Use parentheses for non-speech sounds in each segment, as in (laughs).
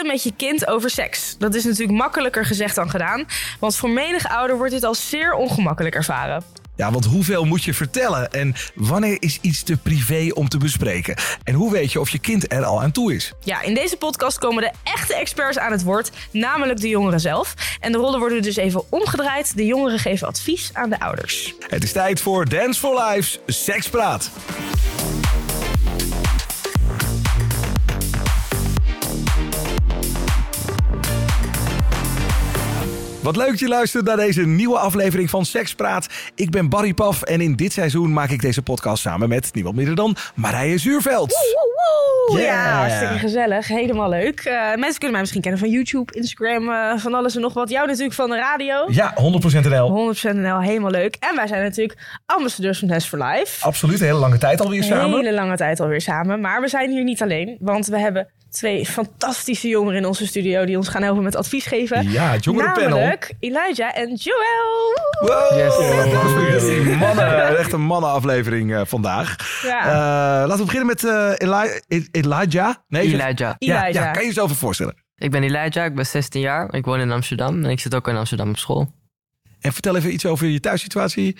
Praten met je kind over seks. Dat is natuurlijk makkelijker gezegd dan gedaan. Want voor menig ouder wordt dit als zeer ongemakkelijk ervaren. Ja, want hoeveel moet je vertellen? En wanneer is iets te privé om te bespreken? En hoe weet je of je kind er al aan toe is? Ja, in deze podcast komen de echte experts aan het woord, namelijk de jongeren zelf. En de rollen worden dus even omgedraaid. De jongeren geven advies aan de ouders. Het is tijd voor Dance for Life's Sekspraat. Wat leuk dat je luistert naar deze nieuwe aflevering van Sekspraat. Ik ben Barry Paf en in dit seizoen maak ik deze podcast samen met niemand minder dan Marije Zuurveld. Woe! Yeah. Ja, hartstikke gezellig. Helemaal leuk. Eh, mensen kunnen mij misschien kennen van YouTube, Instagram, eh, van alles en nog wat. Jou natuurlijk van de radio. Ja, 100% NL. 100% NL, helemaal leuk. En wij zijn natuurlijk ambassadeurs van Nest for Life. Absoluut, een hele lange tijd alweer Een samen. hele lange tijd alweer samen. Maar we zijn hier niet alleen, want we hebben twee fantastische jongeren in onze studio die ons gaan helpen met advies geven. Ja, het jongerenpanel. Namelijk Elijah en Joel. Wow. Yes. Mannen, echt (laughs) een mannenaflevering eh, vandaag. Ja. Eh, laten we beginnen met eh, Eli- E- Elijah. Nee, Elijah. Ja, Elijah. ja, kan je jezelf even voorstellen? Ik ben Elijah, ik ben 16 jaar. Ik woon in Amsterdam en ik zit ook in Amsterdam op school. En vertel even iets over je thuissituatie.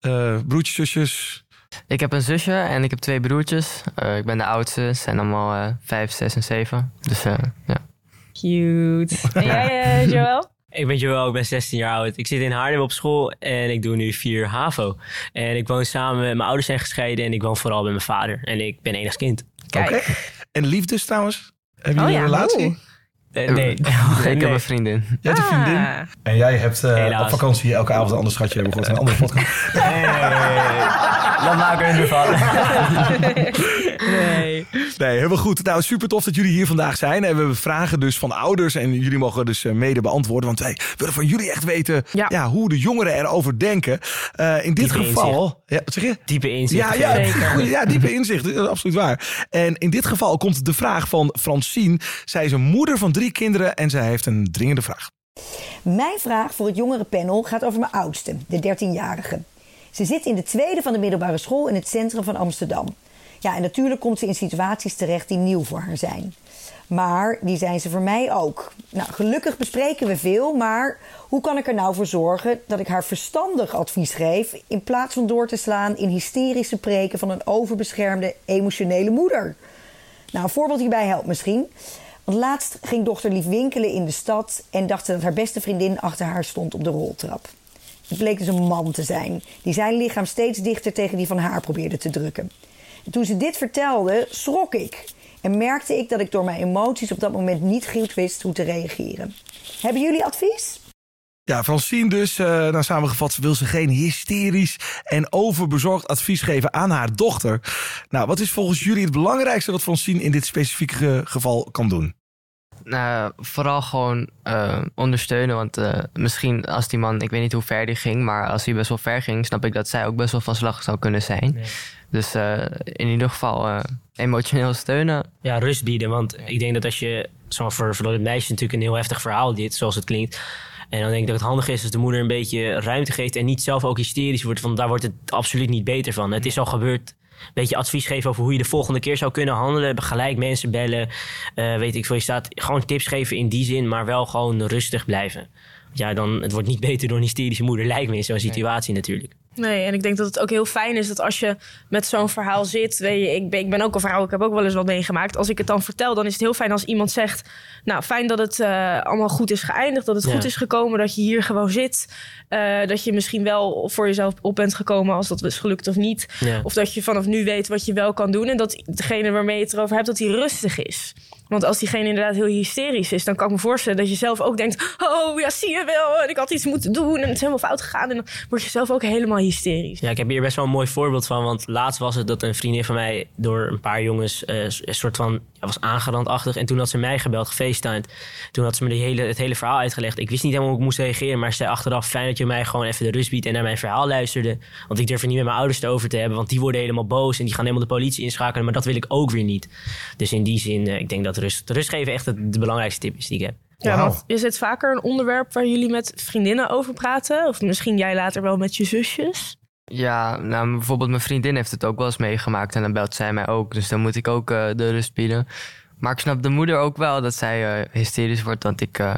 Eh broertjes, zusjes. Ik heb een zusje en ik heb twee broertjes. Eh, ik ben de oudste, ze zijn allemaal eh 5, 6 en 7. Dus eh, ja. Cute. (laughs) En jij, Joel? Ik ben Joel, ik ben 16 jaar oud. Ik zit in Haarlem op school en ik doe nu 4 HAVO. En ik woon samen, mijn ouders zijn gescheiden en ik woon vooral bij mijn vader. En ik ben enig kind. Kijk. Oké. En liefdes trouwens? Heb je Oh een ja, relatie? oeh. Nee. (laughs) ik heb een vriendin. Jij hebt een vriendin. Ah. En jij hebt eh, op vakantie elke avond een ander schatje hebben gehoord. Een andere podcast. (laughs) Nee, nee, nee, nee. Dat maken we er nu van. (laughs) Nee. Nee, helemaal goed. Nou, super tof dat jullie hier vandaag zijn. En we hebben vragen dus van ouders. En jullie mogen dus eh, mede beantwoorden. Want wij willen van jullie echt weten Ja. ja. hoe de jongeren erover denken. Eh, in dit Diepe geval... Ja, wat zeg je? Diepe inzicht. Ja, ja, (laughs) goeie- ja, diepe inzicht. Dat is absoluut waar. En in dit geval komt de vraag van Francine. Zij is een moeder van drie kinderen en zij heeft een dringende vraag. Mijn vraag voor het jongerenpanel gaat over mijn oudste, de 13-jarige. Ze zit in de tweede van de middelbare school in het centrum van Amsterdam. Ja, en natuurlijk komt ze in situaties terecht die nieuw voor haar zijn. Maar die zijn ze voor mij ook. Nou, gelukkig bespreken we veel, maar hoe kan ik er nou voor zorgen dat ik haar verstandig advies geef in plaats van door te slaan in hysterische preken van een overbeschermde emotionele moeder? Nou, een voorbeeld hierbij helpt misschien. Want laatst ging dochter Lief winkelen in de stad en dacht dat haar beste vriendin achter haar stond op de roltrap. Het bleek dus een man te zijn, die zijn lichaam steeds dichter tegen die van haar probeerde te drukken. En toen ze dit vertelde, schrok ik. En merkte ik dat ik door mijn emoties op dat moment niet goed wist hoe te reageren. Hebben jullie advies? Ja, Francine dus, eh nou samengevat, wil ze geen hysterisch en overbezorgd advies geven aan haar dochter. Nou, wat is volgens jullie het belangrijkste wat Francine in dit specifieke geval kan doen? Nou, vooral gewoon eh, ondersteunen. Want eh, misschien als die man, ik weet niet hoe ver die ging, maar als hij best wel ver ging, snap ik dat zij ook best wel van slag zou kunnen zijn. Dus eh, in ieder geval emotioneel steunen. Ja, rust bieden. Want ik denk dat als je... Zo voor, meisje natuurlijk een heel heftig verhaal dit, zoals het klinkt. En dan denk ik dat het handig is als de moeder een beetje ruimte geeft... en niet zelf ook hysterisch wordt, want daar wordt het absoluut niet beter van. Het is al gebeurd. Een beetje advies geven over hoe je de volgende keer zou kunnen handelen. Gelijk mensen bellen. eh, weet ik veel. Je staat gewoon tips geven in die zin, maar wel gewoon rustig blijven. Ja, dan, het wordt niet (laughs) beter door een hysterische moeder, lijkt me in zo'n situatie natuurlijk. Nee, en ik denk dat het ook heel fijn is dat als je met zo'n verhaal zit. Weet je, ik ben, ik ben ook een vrouw, ik heb ook wel eens wat meegemaakt. Als ik het dan vertel, dan is het heel fijn als iemand zegt. Nou, fijn dat het eh, allemaal goed is geëindigd. Dat het Ja. goed is gekomen, dat je hier gewoon zit. eh, dat je misschien wel voor jezelf op bent gekomen als dat is gelukt of niet. Ja. Of dat je vanaf nu weet wat je wel kan doen. En dat degene waarmee je het erover hebt, dat die rustig is. Want als diegene inderdaad heel hysterisch is, dan kan ik me voorstellen dat je zelf ook denkt: Oh ja, zie je wel, en ik had iets moeten doen en het is helemaal fout gegaan. En dan word je zelf ook helemaal hysterisch. Ja, ik heb hier best wel een mooi voorbeeld van. Want laatst was het dat een vriendin van mij door een paar jongens eh, een soort van ja, was aangerandachtig. En toen had ze mij gebeld, gefacetimed. Toen had ze me de hele, het hele verhaal uitgelegd. Ik wist niet helemaal hoe ik moest reageren. Maar ze zei achteraf, fijn dat je mij gewoon even de rust biedt en naar mijn verhaal luisterde. Want ik durf er niet met mijn ouders het over te hebben. Want die worden helemaal boos en die gaan helemaal de politie inschakelen. Maar dat wil ik ook weer niet. Dus in die zin, eh, ik denk dat rust, rust geven echt het, de belangrijkste tip is die ik heb. Ja, Wauw. want is het vaker een onderwerp waar jullie met vriendinnen over praten? Of misschien jij later wel met je zusjes? Ja, nou, bijvoorbeeld mijn vriendin heeft het ook wel eens meegemaakt en dan belt zij mij ook. Dus dan moet ik ook eh, de rust bieden. Maar ik snap de moeder ook wel dat zij eh, hysterisch wordt. Want ik, eh,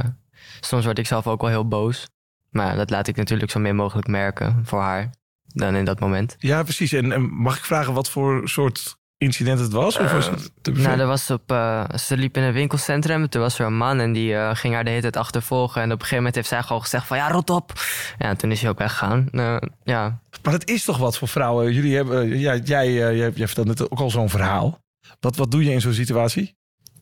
soms word ik zelf ook wel heel boos. Maar dat laat ik natuurlijk zo min mogelijk merken voor haar. Dan in dat moment. Ja, precies. En, en mag ik vragen wat voor soort incident het was? Of was het te Nou, er was op, eh, ze liep in een winkelcentrum. Toen was er een man en die eh, ging haar de hele tijd achtervolgen. En op een gegeven moment heeft zij gewoon gezegd van ja, rot op. Ja, en toen is hij ook weggegaan. Eh, ja. Maar het is toch wat voor vrouwen? Jullie hebben, ja, jij, eh, jij, jij vertelt net ook al zo'n verhaal. Wat, wat doe je in zo'n situatie?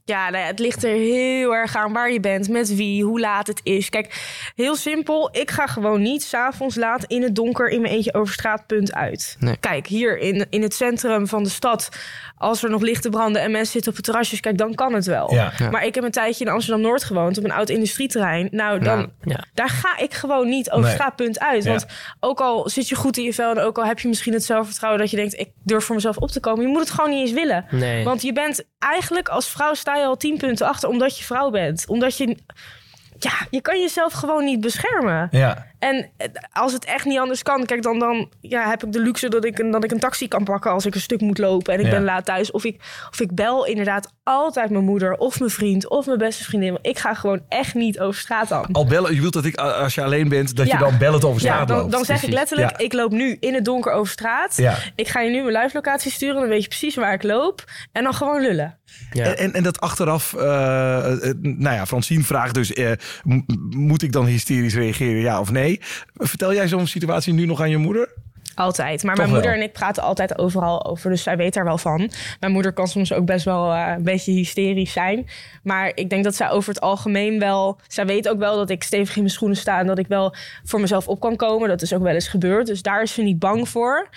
Ja, nou ja, het ligt er heel erg aan waar je bent, met wie, hoe laat het is. Kijk, heel simpel. Ik ga gewoon niet s'avonds laat in het donker in mijn eentje over straat, punt uit. Nee. Kijk, hier in, in het centrum van de stad, als er nog lichten branden en mensen zitten op het terrasjes, kijk, dan kan het wel. Ja. Ja. Maar ik heb een tijdje in Amsterdam-Noord gewoond, op een oud industrieterrein. Nou, dan, Ja. Ja. daar ga ik gewoon niet over Nee. straat, punt uit. Ja. Want ook al zit je goed in je vel en ook al heb je misschien het zelfvertrouwen dat je denkt, ik durf voor mezelf op te komen, je moet het gewoon niet eens willen. Nee. Want je bent eigenlijk als vrouw sta al tien punten achter omdat je vrouw bent. Omdat je. Ja, je kan jezelf gewoon niet beschermen. Ja. En eh, als het echt niet anders kan, kijk, dan, dan ja, heb ik de luxe dat ik, een, dat ik een taxi kan pakken als ik een stuk moet lopen en ik Ja. ben laat thuis. Of ik, of ik bel inderdaad altijd mijn moeder of mijn vriend of mijn beste vriendin. Want ik ga gewoon echt niet over straat dan. Al bellen, je wilt dat ik, als je alleen bent, dat je Ja. dan bellend over Ja, straat dan, loopt. dan zeg ik letterlijk, Ja. ik loop nu in het donker over straat. Ja. Ik ga je nu mijn live locatie sturen, dan weet je precies waar ik loop. En dan gewoon lullen. Ja. En, en, en dat achteraf, eh, eh, nou ja, Francine vraagt dus, eh, moet ik dan hysterisch reageren, ja of nee? Vertel jij zo'n situatie nu nog aan je moeder? Altijd. Maar Toch mijn moeder wel? en ik praten altijd overal over. Dus zij weet daar wel van. Mijn moeder kan soms ook best wel eh, een beetje hysterisch zijn. Maar ik denk dat zij over het algemeen wel... Zij weet ook wel dat ik stevig in mijn schoenen sta... en dat ik wel voor mezelf op kan komen. Dat is ook wel eens gebeurd. Dus daar is ze niet bang voor.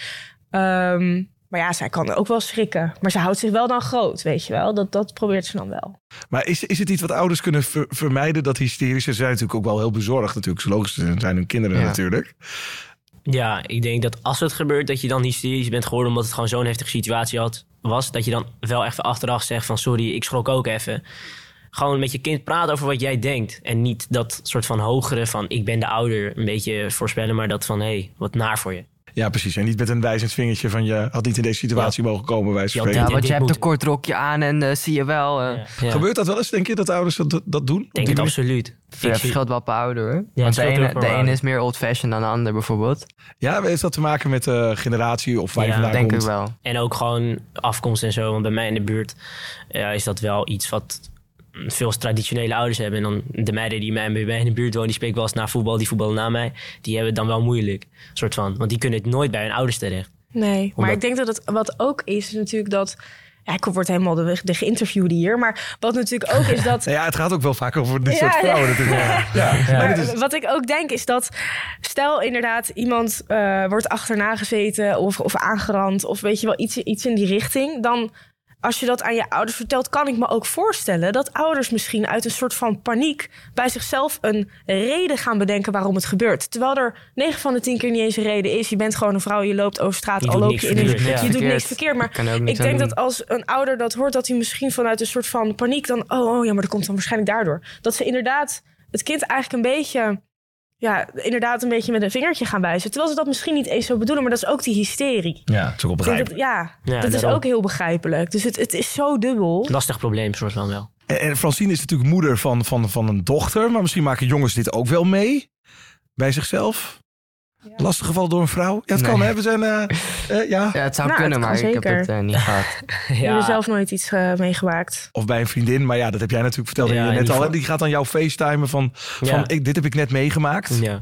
Ehm, maar ja, zij kan ook wel schrikken. Maar ze houdt zich wel dan groot, weet je wel. Dat, dat probeert ze dan wel. Maar is, is het iets wat ouders kunnen ver- vermijden, dat hysterische? Ze zijn natuurlijk ook wel heel bezorgd, natuurlijk. Zo logisch ze zijn hun kinderen Ja. natuurlijk. Ja, ik denk dat als het gebeurt, dat je dan hysterisch bent geworden omdat het gewoon zo'n heftige situatie had, was. Dat je dan wel even achteraf zegt van sorry, ik schrok ook even. Gewoon met je kind praten over wat jij denkt. En niet dat soort van hogere van ik ben de ouder een beetje voorspellen, maar dat van hé, hey, wat naar voor je. Ja, precies. En niet met een wijzend vingertje van je had niet in deze situatie mogen komen, wij Ja, spreken. ja, dit- want je hebt moet- een kort rokje aan en eh, zie je wel. eh Ja. Ja. Gebeurt dat wel eens, denk je, dat ouders dat, dat doen? Denk het absoluut. Het verschilt wel per ouder hoor. Want de ene, de is meer old-fashioned dan de ander bijvoorbeeld. Ja, heeft dat te maken met de generatie of waar je Ja, vandaan Denk komt? ik wel. En ook gewoon afkomst en zo. Want bij mij in de buurt ja, is dat wel iets wat veel traditionele ouders hebben. En dan de meiden die mij- bij mij in de buurt wonen, die spreken wel eens na voetbal, die voetballen na mij. Die hebben het dan wel moeilijk. Soort van. Want die kunnen het nooit bij hun ouders terecht. Nee, maar ik denk dat het wat ook is, is natuurlijk dat... Ja, ik word helemaal de, de geïnterviewde hier. Maar wat natuurlijk ook is dat... (laughs) Ja, het gaat ook wel vaak over dit Ja, soort ja. vrouwen natuurlijk. Ja. (laughs) Ja. Maar is- wat ik ook denk is dat, stel inderdaad iemand eh, wordt achterna gezeten of, of aangerand of weet je wel iets, iets in die richting, dan als je dat aan je ouders vertelt, kan ik me ook voorstellen dat ouders misschien uit een soort van paniek bij zichzelf een reden gaan bedenken waarom het gebeurt. Terwijl er 9 van de 10 keer niet eens een reden is. Je bent gewoon een vrouw, je loopt over straat, Je al doet loop niks je in een. ja. Je doet niks verkeerd. Maar ik denk dat als een ouder dat hoort, dat hij misschien vanuit een soort van paniek dan, oh, oh ja, maar dat komt dan waarschijnlijk daardoor. Dat ze inderdaad het kind eigenlijk een beetje, ja, inderdaad een beetje met een vingertje gaan wijzen. Terwijl ze dat misschien niet eens zo bedoelen, maar dat is ook die hysterie. ja, het is ook dat, ja, Ja, dat is ook heel begrijpelijk. Dus het, het is zo dubbel. Lastig probleem, soort van wel. En, en Francine is natuurlijk moeder van, van, van een dochter. Maar misschien maken jongens dit ook wel mee. Bij zichzelf. Lastig geval door een vrouw. Ja, het kan Nee. hè. We zijn, eh, eh, ja. Ja, het zou Nou, kunnen, het maar kan ik heb zeker. het eh, niet gehad. (laughs) Ik heb er zelf nooit iets eh, meegemaakt. Of bij een vriendin. Maar ja, dat heb jij natuurlijk verteld. Ja, je net al. geval. Die gaat dan jou facetimen van, van Ja. ik, dit heb ik net meegemaakt. Ja.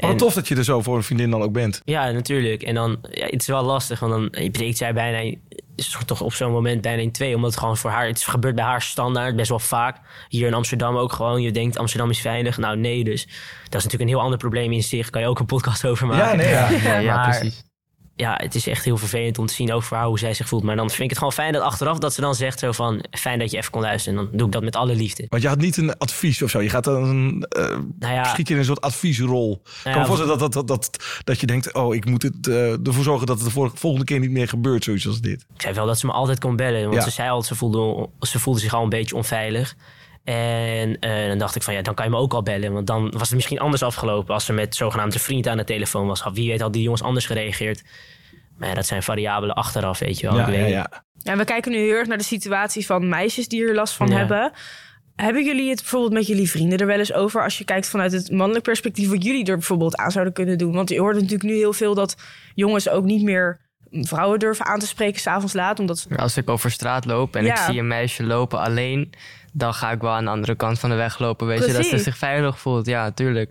Maar En- tof dat je er zo voor een vriendin dan ook bent. Ja, natuurlijk. En dan, ja, het is wel lastig, want dan breekt zij bijna, is toch op zo'n moment bijna in twee. Omdat het gewoon voor haar, het gebeurt bij haar standaard best wel vaak. Hier in Amsterdam ook gewoon. Je denkt Amsterdam is veilig. Nou nee, dus dat is natuurlijk een heel ander probleem in zich. Kan je ook een podcast over maken. Ja, nee, ja. Ja, (laughs) ja, Maar- precies. Ja, het is echt heel vervelend om te zien, ook voor haar, hoe zij zich voelt. Maar dan vind ik het gewoon fijn dat achteraf dat ze dan zegt zo van... fijn dat je even kon luisteren. En dan doe ik dat met alle liefde. Want je had niet een advies of zo. Je gaat dan eh, Nou ja, schiet je in een soort adviesrol. Kan me ja, voorstellen dat, dat, dat, dat, je denkt... oh, ik moet het, eh, ervoor zorgen dat het de volgende keer niet meer gebeurt. Zoiets als dit. ik zei wel dat ze me altijd kon bellen. Want Ja. ze zei altijd, ze voelde, ze voelde zich al een beetje onveilig. En eh, dan dacht ik van ja, dan kan je me ook al bellen. Want dan was het misschien anders afgelopen als ze met zogenaamde vriend aan de telefoon was. Wie weet had die jongens anders gereageerd. Maar ja, dat zijn variabelen achteraf, weet je wel. Ja, Ik weet ja, ja. Ja, we kijken nu heel erg naar de situatie van meisjes die er last van Ja. hebben. Hebben jullie het bijvoorbeeld met jullie vrienden er wel eens over? Als je kijkt vanuit het mannelijk perspectief, wat jullie er bijvoorbeeld aan zouden kunnen doen? Want je hoort natuurlijk nu heel veel dat jongens ook niet meer vrouwen durven aan te spreken s'avonds laat. Omdat Als ik over straat loop en ik zie een meisje lopen alleen, dan ga ik wel aan de andere kant van de weg lopen. Weet je, dat ze zich veilig voelt. Ja, tuurlijk.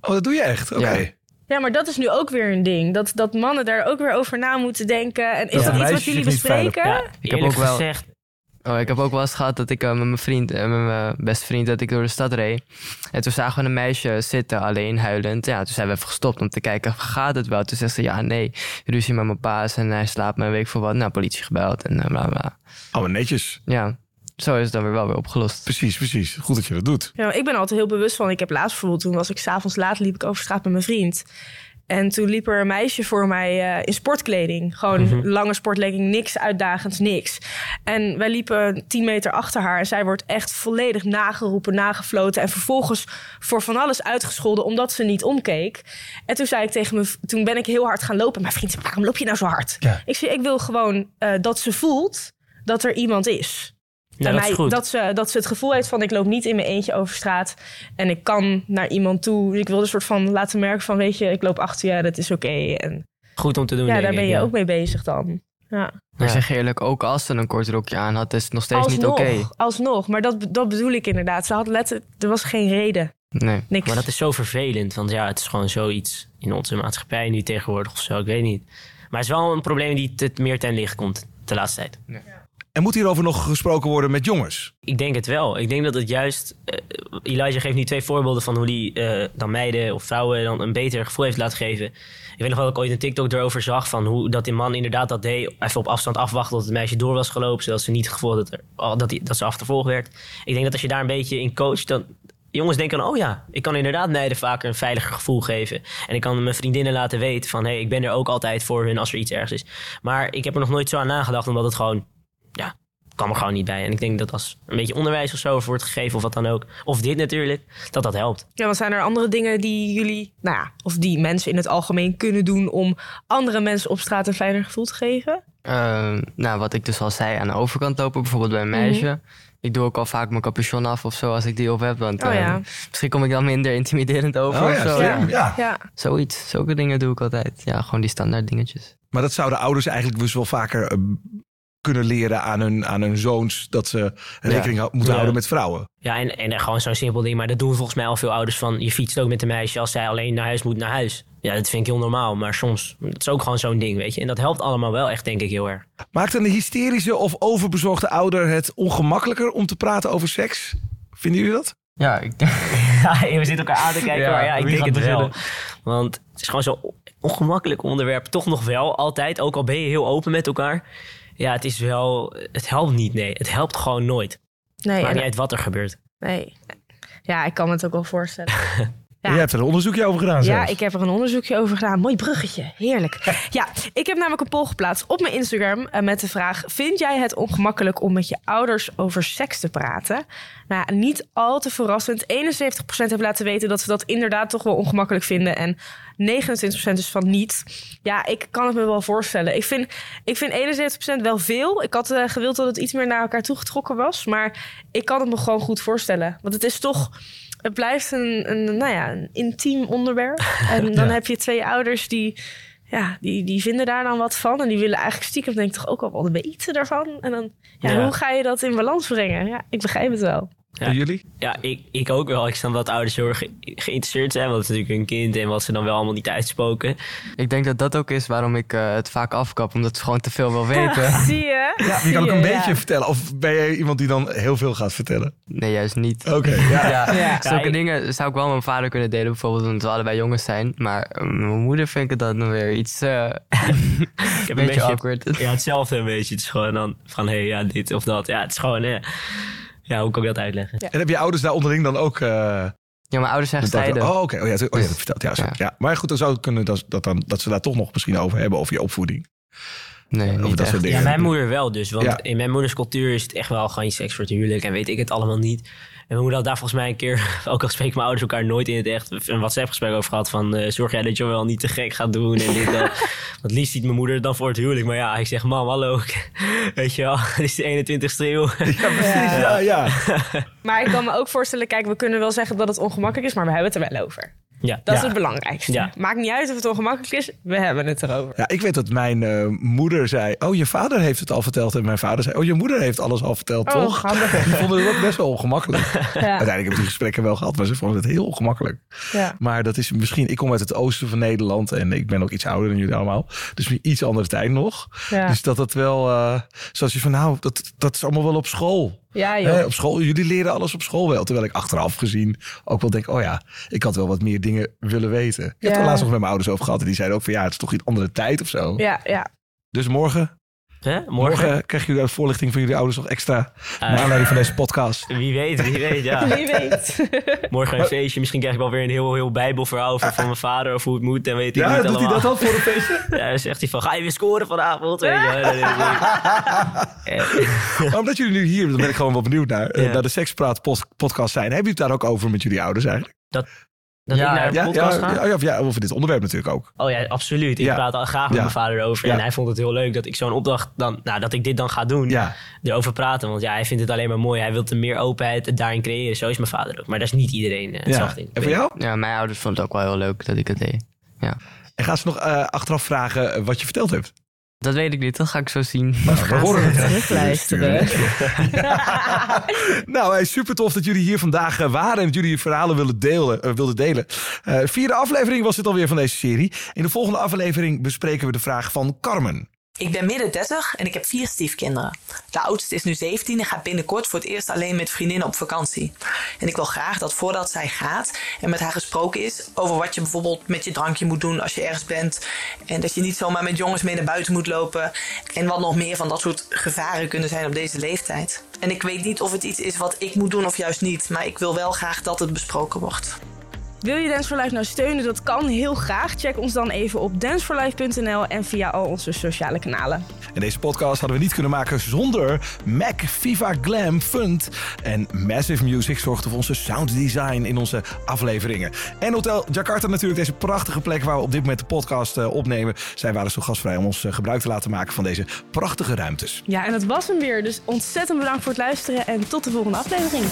Oh, dat doe je echt? Oké. Ja. Ja, maar dat is nu ook weer een ding. Dat, dat mannen daar ook weer over na moeten denken. En is Ja, dat iets wat jullie bespreken? Ja, Ik heb ook wel- gezegd, Oh, ik heb ook wel eens gehad dat ik eh, met mijn vriend, eh, met mijn beste vriend, dat ik door de stad reed. En toen zagen we een meisje zitten, alleen huilend. Ja, toen zijn we even gestopt om te kijken, gaat het wel? Toen zegt ze, ja, nee, ruzie met mijn paas en hij slaapt me een week voor wat. Nou, politie gebeld en eh, bla bla. Oh, maar netjes. Ja, zo is het dan weer wel weer opgelost. Precies, precies. Goed dat je dat doet. Ja, ik ben altijd heel bewust van. Ik heb laatst bijvoorbeeld, toen was ik s'avonds laat, liep ik over straat met mijn vriend. En toen liep er een meisje voor mij eh, in sportkleding. Gewoon lange sportkleding, niks uitdagends, niks. En wij liepen 10 meter achter haar. En zij wordt echt volledig nageroepen, nagefloten. En vervolgens voor van alles uitgescholden omdat ze niet omkeek. En toen zei ik tegen me, toen ben ik heel hard gaan lopen. Mijn vriend zei, waarom loop je nou zo hard? Ja. Ik zei, ik wil gewoon eh, dat ze voelt dat er iemand is. Ja, dat is goed. dat, ze, dat ze het gevoel heeft van ik loop niet in mijn eentje over straat. En ik kan naar iemand toe. Ik wil een soort van laten merken van weet je, ik loop achter je, dat is oké. En Goed om te doen, ja, denk daar ik, ben je ja. ook mee bezig dan. Ja. Maar Ja. zeg eerlijk, ook als ze een kort rokje aan had, is het nog steeds niet oké. alsnog. Maar dat, dat bedoel ik inderdaad. Ze had letterlijk, er was geen reden. Nee. Niks. Maar dat is zo vervelend, want ja, het is gewoon zoiets in onze maatschappij nu tegenwoordig of zo, ik weet niet. Maar het is wel een probleem die te, meer ten licht komt de laatste tijd. En moet hierover nog gesproken worden met jongens? Ik denk het wel. Ik denk dat het juist. eh, Elijah geeft nu twee voorbeelden van hoe die eh, dan meiden of vrouwen dan een beter gevoel heeft laten geven. Ik weet nog wel dat ik ooit een TikTok erover zag van hoe dat die man inderdaad dat deed. Even op afstand afwachten tot het meisje door was gelopen, zodat ze niet het gevoel dat, er, oh, dat, die, dat ze achtervolgd werd. Ik denk dat als je daar een beetje in coacht, dan. Jongens denken oh ja, ik kan inderdaad meiden vaker een veiliger gevoel geven. En ik kan mijn vriendinnen laten weten van, hé, hey, ik ben er ook altijd voor hun als er iets ergs is. Maar ik heb er nog nooit zo aan nagedacht, omdat het gewoon, ja, kwam er gewoon niet bij. En ik denk dat als een beetje onderwijs of zo over wordt gegeven, of wat dan ook, of dit natuurlijk, dat dat helpt. Ja, want zijn er andere dingen die jullie, nou ja, of die mensen in het algemeen kunnen doen om andere mensen op straat een fijner gevoel te geven? Eh, nou, wat ik dus al zei, aan de overkant lopen, bijvoorbeeld bij een meisje. Ik doe ook al vaak mijn capuchon af of zo als ik die op heb. Want Oh ja. misschien kom ik dan minder intimiderend over Oh of ja, zo. Ja. Ja. Zoiets, zulke dingen doe ik altijd. Ja, gewoon die standaard dingetjes. Maar dat zouden ouders eigenlijk dus wel vaker eh, kunnen leren aan hun, aan hun zoons. Dat ze rekening moeten Ja. houden met vrouwen. Ja, en, en gewoon zo'n simpel ding, maar dat doen volgens mij al veel ouders van, je fietst ook met een meisje als zij alleen naar huis moet, naar huis. Ja, dat vind ik heel normaal, maar soms, het is ook gewoon zo'n ding, weet je. En dat helpt allemaal wel echt, denk ik, heel erg. Maakt een hysterische of overbezorgde ouder het ongemakkelijker om te praten over seks? Vinden jullie dat? Ja, ik (laughs) Ja, we zitten elkaar aan te kijken, Ja, maar ja, ik denk het wel. Want het is gewoon zo'n ongemakkelijk onderwerp, toch nog wel altijd, ook al ben je heel open met elkaar. Ja, het is wel, het helpt niet, nee. Het helpt gewoon nooit. Nee, Maakt en- niet uit wat er gebeurt. nee. Ja, ik kan het ook wel voorstellen. (laughs) Ja. Je hebt er een onderzoekje over gedaan Ja, zelfs. ik heb er een onderzoekje over gedaan. Mooi bruggetje, heerlijk. (laughs) Ja, ik heb namelijk een poll geplaatst op mijn Instagram eh, met de vraag: Vind jij het ongemakkelijk om met je ouders over seks te praten? Nou, niet al te verrassend. 71% heeft laten weten dat ze dat inderdaad toch wel ongemakkelijk vinden. En 29% dus van niet. Ja, ik kan het me wel voorstellen. Ik vind, ik vind 71% wel veel. Ik had eh, gewild dat het iets meer naar elkaar toegetrokken was. Maar ik kan het me gewoon goed voorstellen. Want het is toch het blijft een, een, nou ja, een intiem onderwerp. (laughs) En dan Ja. heb je twee ouders die, ja, die, die vinden daar dan wat van. En die willen eigenlijk stiekem denk ik toch ook wel wat weten daarvan. En dan, ja, Ja. hoe ga je dat in balans brengen? Ja, ik begrijp het wel. En jullie? Ja, ik, ik ook wel. Ik snap dat ouders heel erg ge- geïnteresseerd zijn. Want het is natuurlijk hun kind en wat ze dan wel allemaal niet uitspoken. Ik denk dat dat ook is waarom ik eh, het vaak afkap, omdat ze gewoon te veel wil weten. (laughs) Zie je? Ja, je kan ook een je, beetje ja. vertellen. Of ben jij iemand die dan heel veel gaat vertellen? Nee, juist niet. Oké, ja. (laughs) Ja, Ja. zulke Ja, ik- dingen zou ik wel met mijn vader kunnen delen, bijvoorbeeld omdat we allebei jongens zijn. Maar eh, mijn moeder vind ik het dan weer iets eh (laughs) Ik heb een beetje awkward. Ja, hetzelfde een beetje. Het is gewoon dan van, hé, ja, dit of dat. Ja, het is gewoon, eh, ja, hoe kan ik dat uitleggen? En heb je ouders daar onderling dan ook... eh, Ja, mijn ouders zijn gescheiden. Oh, oké. Oh, ja, oh, ja, dat vertelt. Ja. Ja. ja. Maar goed, dan zou het kunnen dat, dat, dan, dat ze daar toch nog misschien over hebben, over je opvoeding. Nee, over niet dat soort dingen. Ja, mijn moeder wel dus. Want Ja. in mijn moeders cultuur is het echt wel gewoon seks voor het huwelijk. En weet ik het allemaal niet. En mijn moeder had daar volgens mij een keer... (laughs) Ook al spreken mijn ouders elkaar nooit in het echt... een WhatsApp-gesprek over gehad van... eh, zorg jij dat je wel niet te gek gaat doen en dit dat. (laughs) Want liefst ziet mijn moeder het dan voor het huwelijk. Maar ja, ik zeg, mam, hallo. (laughs) Weet je wel, het is de 21ste eeuw. Ja, precies. Ja, ja. Maar ik kan me ook voorstellen, kijk, we kunnen wel zeggen dat het ongemakkelijk is, maar we hebben het er wel over. Ja, Dat Ja. is het belangrijkste. Ja. Maakt niet uit of het ongemakkelijk is, we hebben het erover. Ja, ik weet dat mijn eh, moeder zei: Oh, je vader heeft het al verteld. En mijn vader zei: Oh, je moeder heeft alles al verteld, Oh, toch? (laughs) Die vonden het ook best wel ongemakkelijk. Ja. Uiteindelijk heb ik die gesprekken wel gehad, maar ze vonden het heel ongemakkelijk. Ja. Maar dat is misschien, ik kom uit het oosten van Nederland en ik ben ook iets ouder dan jullie allemaal. Dus iets andere tijd nog. Ja. Dus dat het wel, eh, zoals je van nou, dat, dat is allemaal wel op school. Ja, joh. Hè, op school, jullie leren alles op school wel. Terwijl ik achteraf gezien ook wel denk, oh ja, ik had wel wat meer dingen willen weten. Ik heb het Ja. er laatst nog met mijn ouders over gehad. En die zeiden ook van ja, het is toch een andere tijd of zo. Ja, ja. Dus morgen, Hè? Morgen? morgen krijgen jullie uit voorlichting van jullie ouders nog extra. Naar Ah. aanleiding van deze podcast. (laughs) Wie weet, wie weet, ja. Wie weet. (laughs) Morgen een feestje. Misschien krijg ik wel weer een heel, heel bijbelverhaal van, van mijn vader... over hoe het moet en weet ik Ja, niet doet hij dat al voor een feestje? (laughs) Ja, dan zegt hij van, ga je weer scoren vanavond? Weet je? omdat jullie nu hier, daar ben ik gewoon wel benieuwd naar, eh, Ja. naar de Sekspraat podcast zijn. Hebben jullie het daar ook over met jullie ouders eigenlijk? Dat Ja, ik naar een Ja, podcast ja, ga? ja, ja, over dit onderwerp natuurlijk ook. Oh ja, absoluut. Ik Ja. praat al graag met Ja. mijn vader over. Ja. En hij vond het heel leuk dat ik zo'n opdracht dan... Nou, dat ik dit dan ga doen. Ja. Erover praten. Want ja, hij vindt het alleen maar mooi. Hij wil er meer openheid daarin creëren. Zo is mijn vader ook. Maar daar is niet iedereen uh, ja. hetzelfde in. En voor jou? Ja, mijn ouders vonden het ook wel heel leuk dat ik het deed. Ja. En gaan ze nog eh, achteraf vragen eh, wat je verteld hebt? Dat weet ik niet, dat ga ik zo zien. (laughs) Nou, we horen het. Terugluisteren. (laughs) nou, hey, super tof dat jullie hier vandaag eh, waren en dat jullie je verhalen willen delen, eh, wilden delen. Eh, vierde aflevering was dit alweer van deze serie. In de volgende aflevering bespreken we de vraag van Carmen. Ik ben midden 30 en ik heb vier stiefkinderen. De oudste is nu 17 en gaat binnenkort voor het eerst alleen met vriendinnen op vakantie. En ik wil graag dat voordat zij gaat en met haar gesproken is over wat je bijvoorbeeld met je drankje moet doen als je ergens bent. En dat je niet zomaar met jongens mee naar buiten moet lopen. En wat nog meer van dat soort gevaren kunnen zijn op deze leeftijd. En ik weet niet of het iets is wat ik moet doen of juist niet. Maar ik wil wel graag dat het besproken wordt. Wil je Dance for Life nou steunen? Dat kan heel graag. Check ons dan even op danceforlife.nl en via al onze sociale kanalen. En deze podcast hadden we niet kunnen maken zonder Mac, Viva Glam, Fund en Massive Music zorgt voor onze sound design in onze afleveringen. En Hotel Jakarta natuurlijk, deze prachtige plek waar we op dit moment de podcast eh, opnemen. Zij waren zo gastvrij om ons eh, gebruik te laten maken van deze prachtige ruimtes. Ja, en dat was hem weer. Dus ontzettend bedankt voor het luisteren en tot de volgende aflevering.